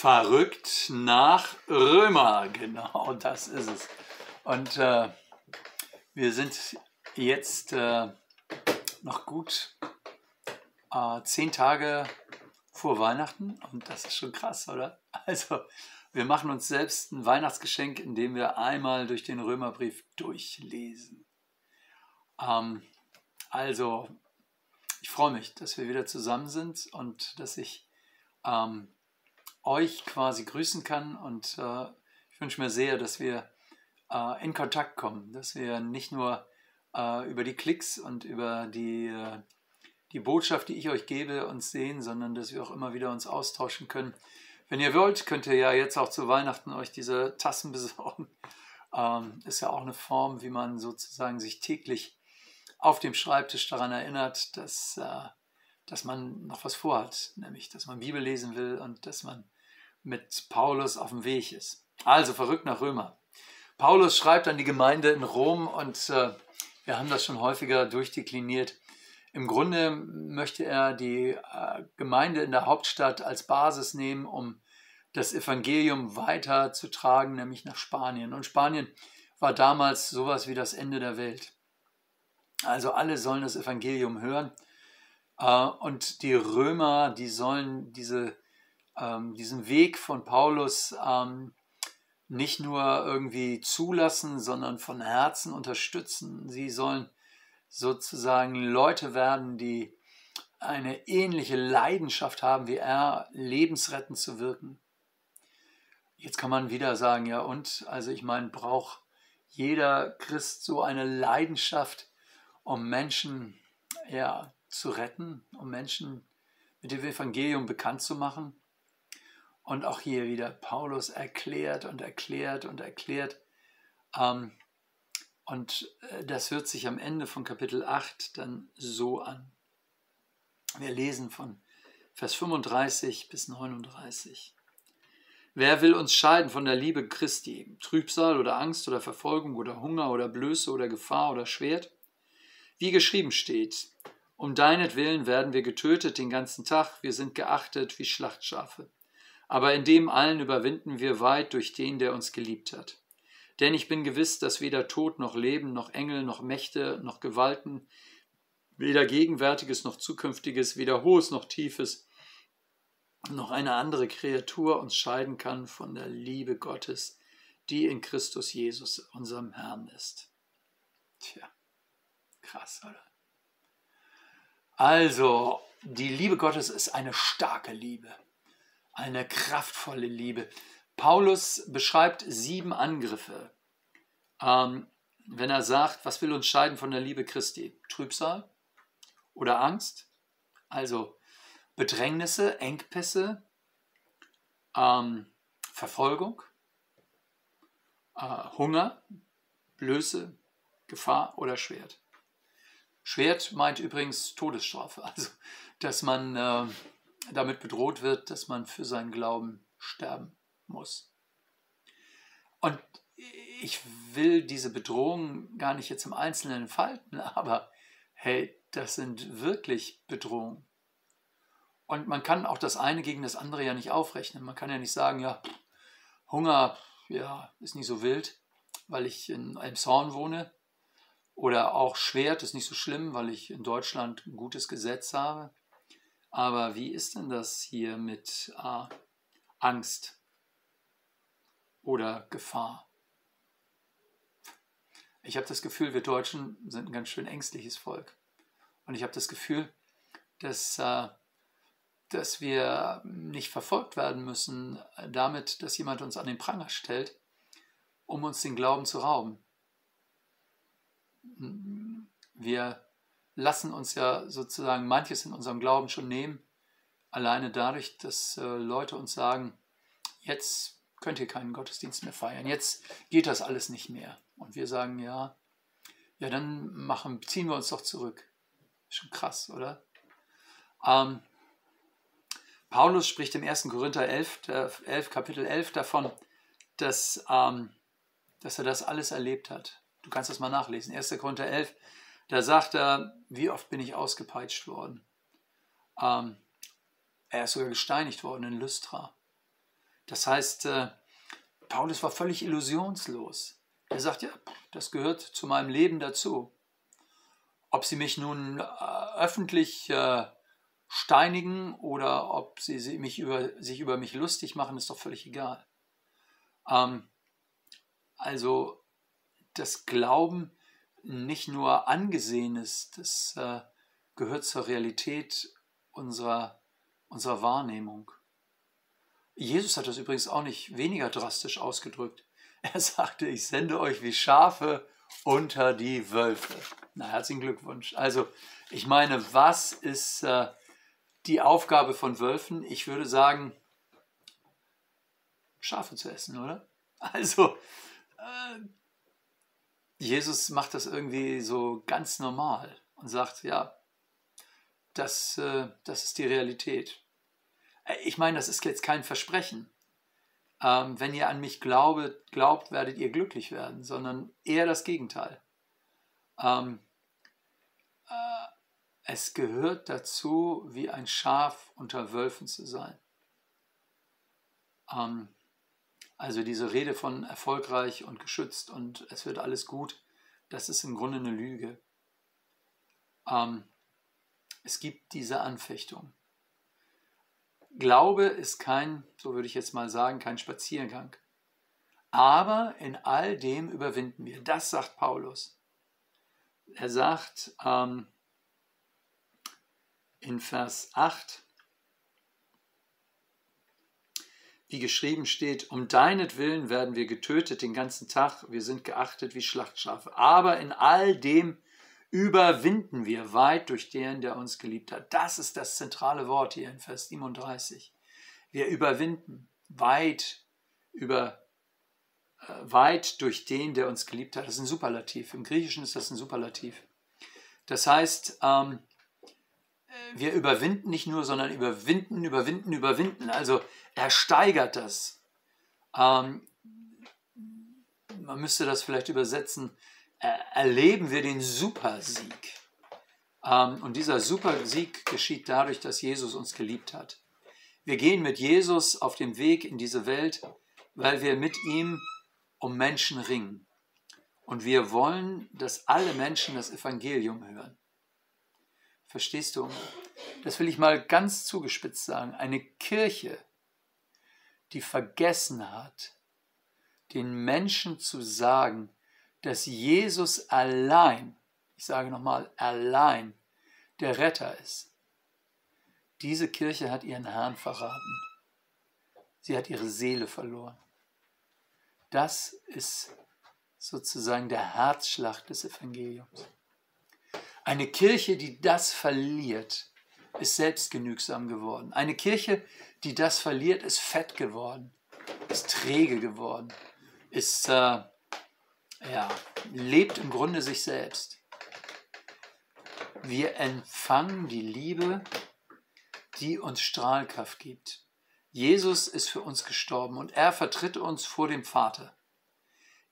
Verrückt nach Römer, genau das ist es. Und äh, wir sind jetzt äh, noch gut äh, zehn Tage vor Weihnachten und das ist schon krass, oder? Also wir machen uns selbst ein Weihnachtsgeschenk, indem wir einmal durch den Römerbrief durchlesen. Ähm, also ich freue mich, dass wir wieder zusammen sind und dass ich ähm, euch quasi grüßen kann. Und äh, ich wünsche mir sehr, dass wir äh, in Kontakt kommen, dass wir nicht nur äh, über die Klicks und über die, äh, die Botschaft, die ich euch gebe, uns sehen, sondern dass wir auch immer wieder uns austauschen können. Wenn ihr wollt, könnt ihr ja jetzt auch zu Weihnachten euch diese Tassen besorgen. Ähm, ist ja auch eine Form, wie man sozusagen sich täglich auf dem Schreibtisch daran erinnert, dass, äh, dass man noch was vorhat, nämlich dass man Bibel lesen will und dass man mit Paulus auf dem Weg ist. Also verrückt nach Römer. Paulus schreibt an die Gemeinde in Rom und äh, wir haben das schon häufiger durchdekliniert. Im Grunde möchte er die äh, Gemeinde in der Hauptstadt als Basis nehmen, um das Evangelium weiterzutragen, nämlich nach Spanien. Und Spanien war damals sowas wie das Ende der Welt. Also alle sollen das Evangelium hören. Äh, und die Römer, die sollen diese ähm, diesen Weg von Paulus ähm, nicht nur irgendwie zulassen, sondern von Herzen unterstützen. Sie sollen sozusagen Leute werden, die eine ähnliche Leidenschaft haben wie er, lebensrettend zu wirken. Jetzt kann man wieder sagen, ja und, also ich meine, braucht jeder Christ so eine Leidenschaft, um Menschen ja, zu retten, um Menschen mit dem Evangelium bekannt zu machen? Und auch hier wieder Paulus erklärt und erklärt und erklärt. Ähm, und äh, das hört sich am Ende von Kapitel 8 dann so an. Wir lesen von Vers 35 bis 39. Wer will uns scheiden von der Liebe Christi? Trübsal oder Angst oder Verfolgung oder Hunger oder Blöße oder Gefahr oder Schwert? Wie geschrieben steht, um deinetwillen werden wir getötet den ganzen Tag, wir sind geachtet wie Schlachtschafe aber in dem allen überwinden wir weit durch den, der uns geliebt hat. Denn ich bin gewiss, dass weder Tod noch Leben, noch Engel, noch Mächte, noch Gewalten, weder Gegenwärtiges noch Zukünftiges, weder Hohes noch Tiefes, noch eine andere Kreatur uns scheiden kann von der Liebe Gottes, die in Christus Jesus, unserem Herrn ist. Tja, krass, oder? Also, die Liebe Gottes ist eine starke Liebe eine kraftvolle Liebe. Paulus beschreibt sieben Angriffe, ähm, wenn er sagt, was will uns scheiden von der Liebe Christi? Trübsal oder Angst, also Bedrängnisse, Engpässe, ähm, Verfolgung, äh, Hunger, Blöße, Gefahr oder Schwert. Schwert meint übrigens Todesstrafe, also dass man äh, damit bedroht wird, dass man für seinen Glauben sterben muss. Und ich will diese Bedrohung gar nicht jetzt im Einzelnen entfalten, aber hey, das sind wirklich Bedrohungen. Und man kann auch das eine gegen das andere ja nicht aufrechnen. Man kann ja nicht sagen, ja, Hunger, ja, ist nicht so wild, weil ich in einem Zorn wohne. Oder auch Schwert ist nicht so schlimm, weil ich in Deutschland ein gutes Gesetz habe. Aber wie ist denn das hier mit äh, Angst oder Gefahr? Ich habe das Gefühl, wir Deutschen sind ein ganz schön ängstliches Volk. Und ich habe das Gefühl, dass, äh, dass wir nicht verfolgt werden müssen damit, dass jemand uns an den Pranger stellt, um uns den Glauben zu rauben. Wir lassen uns ja sozusagen manches in unserem Glauben schon nehmen, alleine dadurch, dass äh, Leute uns sagen, jetzt könnt ihr keinen Gottesdienst mehr feiern, jetzt geht das alles nicht mehr. Und wir sagen, ja, ja, dann machen, ziehen wir uns doch zurück. Schon krass, oder? Ähm, Paulus spricht im 1. Korinther 11, 11, Kapitel 11 davon, dass, ähm, dass er das alles erlebt hat. Du kannst das mal nachlesen. 1. Korinther 11, da sagt er, wie oft bin ich ausgepeitscht worden. Ähm, er ist sogar gesteinigt worden in Lystra. Das heißt, äh, Paulus war völlig illusionslos. Er sagt, ja, das gehört zu meinem Leben dazu. Ob sie mich nun äh, öffentlich äh, steinigen oder ob sie mich über, sich über mich lustig machen, ist doch völlig egal. Ähm, also das Glauben nicht nur angesehen ist, das äh, gehört zur Realität unserer, unserer Wahrnehmung. Jesus hat das übrigens auch nicht weniger drastisch ausgedrückt. Er sagte, ich sende euch wie Schafe unter die Wölfe. Na, herzlichen Glückwunsch. Also, ich meine, was ist äh, die Aufgabe von Wölfen? Ich würde sagen, Schafe zu essen, oder? Also, Jesus macht das irgendwie so ganz normal und sagt, ja, das, äh, das ist die Realität. Äh, ich meine, das ist jetzt kein Versprechen. Ähm, wenn ihr an mich glaube, glaubt, werdet ihr glücklich werden, sondern eher das Gegenteil. Ähm, äh, es gehört dazu, wie ein Schaf unter Wölfen zu sein. Ähm, also diese Rede von erfolgreich und geschützt und es wird alles gut, das ist im Grunde eine Lüge. Ähm, es gibt diese Anfechtung. Glaube ist kein, so würde ich jetzt mal sagen, kein Spaziergang. Aber in all dem überwinden wir. Das sagt Paulus. Er sagt ähm, in Vers 8, wie geschrieben steht, um deinetwillen werden wir getötet den ganzen Tag, wir sind geachtet wie Schlachtschafe. Aber in all dem überwinden wir weit durch den, der uns geliebt hat. Das ist das zentrale Wort hier in Vers 37. Wir überwinden weit über äh, weit durch den, der uns geliebt hat. Das ist ein Superlativ. Im Griechischen ist das ein Superlativ. Das heißt, ähm, wir überwinden nicht nur, sondern überwinden, überwinden, überwinden. Also er steigert das. Ähm, man müsste das vielleicht übersetzen erleben wir den Supersieg. Ähm, und dieser Supersieg geschieht dadurch, dass Jesus uns geliebt hat. Wir gehen mit Jesus auf dem Weg in diese Welt, weil wir mit ihm um Menschen ringen. Und wir wollen, dass alle Menschen das Evangelium hören. Verstehst du? Das will ich mal ganz zugespitzt sagen. Eine Kirche, die vergessen hat, den Menschen zu sagen, dass Jesus allein, ich sage nochmal, allein der Retter ist. Diese Kirche hat ihren Herrn verraten. Sie hat ihre Seele verloren. Das ist sozusagen der Herzschlag des Evangeliums. Eine Kirche, die das verliert, ist selbstgenügsam geworden. Eine Kirche, die das verliert, ist fett geworden, ist träge geworden, ist äh, ja, lebt im Grunde sich selbst. Wir empfangen die Liebe, die uns Strahlkraft gibt. Jesus ist für uns gestorben und er vertritt uns vor dem Vater.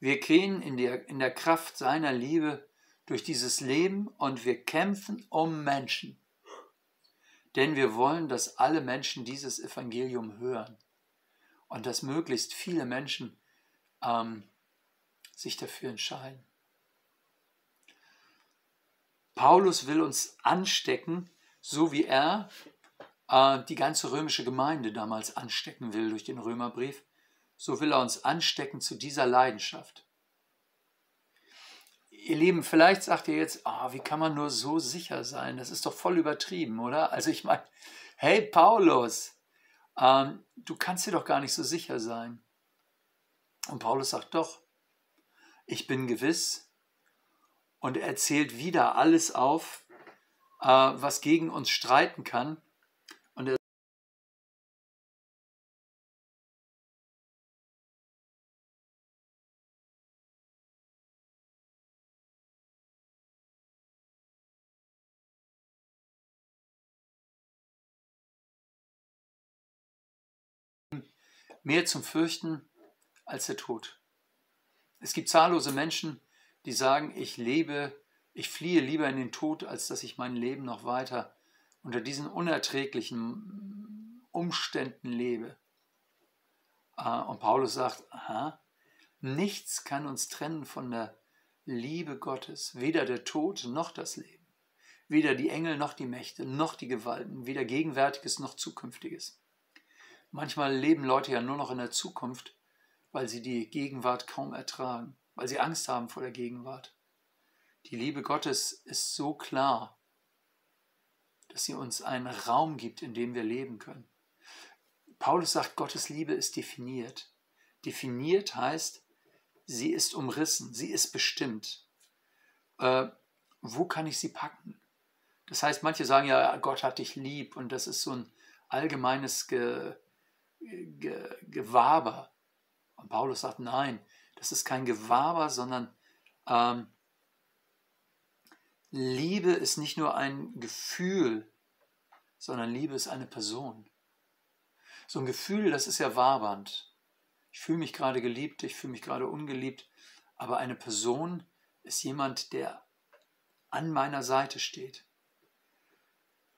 Wir gehen in der, in der Kraft seiner Liebe durch dieses Leben und wir kämpfen um Menschen. Denn wir wollen, dass alle Menschen dieses Evangelium hören und dass möglichst viele Menschen ähm, sich dafür entscheiden. Paulus will uns anstecken, so wie er äh, die ganze römische Gemeinde damals anstecken will durch den Römerbrief. So will er uns anstecken zu dieser Leidenschaft. Ihr Lieben, vielleicht sagt ihr jetzt, oh, wie kann man nur so sicher sein? Das ist doch voll übertrieben, oder? Also ich meine, hey Paulus, ähm, du kannst dir doch gar nicht so sicher sein. Und Paulus sagt doch, ich bin gewiss. Und er zählt wieder alles auf, äh, was gegen uns streiten kann. Mehr zum Fürchten als der Tod. Es gibt zahllose Menschen, die sagen, ich lebe, ich fliehe lieber in den Tod, als dass ich mein Leben noch weiter unter diesen unerträglichen Umständen lebe. Äh, und Paulus sagt, aha, nichts kann uns trennen von der Liebe Gottes, weder der Tod noch das Leben, weder die Engel noch die Mächte, noch die Gewalten, weder Gegenwärtiges noch Zukünftiges. Manchmal leben Leute ja nur noch in der Zukunft, weil sie die Gegenwart kaum ertragen, weil sie Angst haben vor der Gegenwart. Die Liebe Gottes ist so klar, dass sie uns einen Raum gibt, in dem wir leben können. Paulus sagt, Gottes Liebe ist definiert. Definiert heißt, sie ist umrissen, sie ist bestimmt. Äh, wo kann ich sie packen? Das heißt, manche sagen ja, Gott hat dich lieb und das ist so ein allgemeines Ge, Ge, Gewaber. Und Paulus sagt, nein, das ist kein Gewaber, sondern ähm, Liebe ist nicht nur ein Gefühl, sondern Liebe ist eine Person. So ein Gefühl, das ist ja wabernd. Ich fühle mich gerade geliebt, ich fühle mich gerade ungeliebt, aber eine Person ist jemand, der an meiner Seite steht.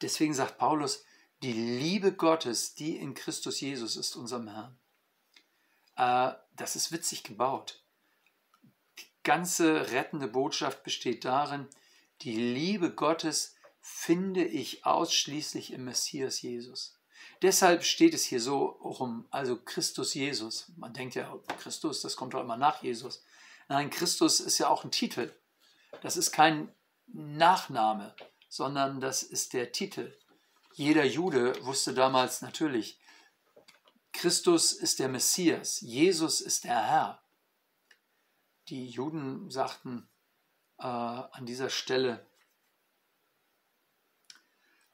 Deswegen sagt Paulus, die Liebe Gottes, die in Christus Jesus ist, unserem Herrn. Äh, das ist witzig gebaut. Die ganze rettende Botschaft besteht darin, die Liebe Gottes finde ich ausschließlich im Messias Jesus. Deshalb steht es hier so rum, also Christus Jesus. Man denkt ja, Christus, das kommt doch immer nach Jesus. Nein, Christus ist ja auch ein Titel. Das ist kein Nachname, sondern das ist der Titel. Jeder Jude wusste damals natürlich, Christus ist der Messias, Jesus ist der Herr. Die Juden sagten äh, an dieser Stelle,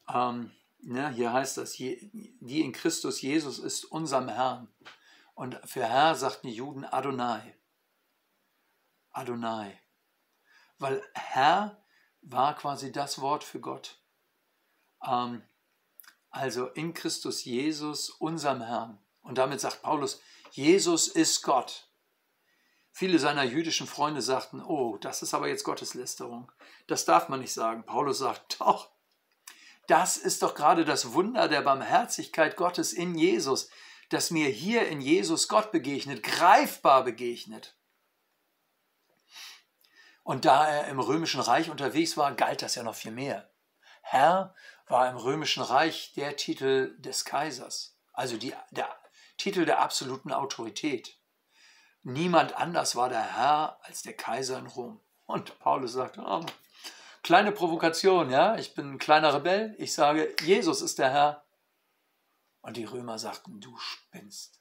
ähm, ne, hier heißt das, die in Christus Jesus ist unserem Herrn. Und für Herr sagten die Juden Adonai. Adonai. Weil Herr war quasi das Wort für Gott. Ähm, also in Christus Jesus, unserem Herrn. Und damit sagt Paulus, Jesus ist Gott. Viele seiner jüdischen Freunde sagten, oh, das ist aber jetzt Gotteslästerung. Das darf man nicht sagen. Paulus sagt, doch, das ist doch gerade das Wunder der Barmherzigkeit Gottes in Jesus, dass mir hier in Jesus Gott begegnet, greifbar begegnet. Und da er im römischen Reich unterwegs war, galt das ja noch viel mehr. Herr war im römischen Reich der Titel des Kaisers, also die, der Titel der absoluten Autorität. Niemand anders war der Herr als der Kaiser in Rom. Und Paulus sagt, oh, kleine Provokation, ja, ich bin ein kleiner Rebell, ich sage, Jesus ist der Herr. Und die Römer sagten, du spinnst.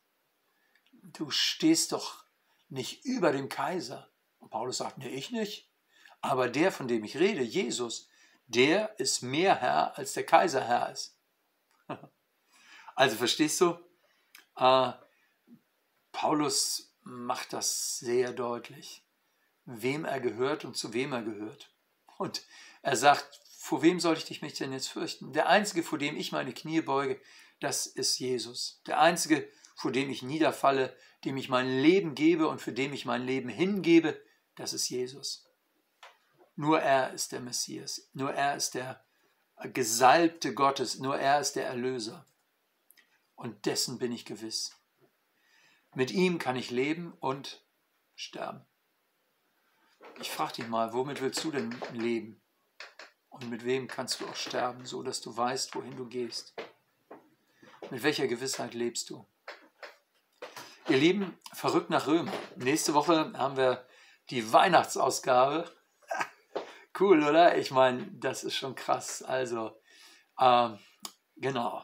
Du stehst doch nicht über dem Kaiser. Und Paulus sagt, nee, ich nicht. Aber der, von dem ich rede, Jesus, der ist mehr Herr, als der Kaiser Herr ist. Also verstehst du? Äh, Paulus macht das sehr deutlich, wem er gehört und zu wem er gehört. Und er sagt, vor wem soll ich mich denn jetzt fürchten? Der Einzige, vor dem ich meine Knie beuge, das ist Jesus. Der Einzige, vor dem ich niederfalle, dem ich mein Leben gebe und für dem ich mein Leben hingebe, das ist Jesus. Nur er ist der Messias, nur er ist der Gesalbte Gottes, nur er ist der Erlöser. Und dessen bin ich gewiss. Mit ihm kann ich leben und sterben. Ich frage dich mal, womit willst du denn leben? Und mit wem kannst du auch sterben, so dass du weißt, wohin du gehst? Mit welcher Gewissheit lebst du? Ihr Lieben, verrückt nach Römer. Nächste Woche haben wir die Weihnachtsausgabe. Cool, oder? Ich meine, das ist schon krass. Also, ähm, genau.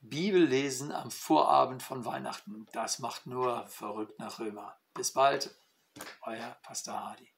Bibel lesen am Vorabend von Weihnachten. Das macht nur verrückt nach Römer. Bis bald, euer Pastor Hardy.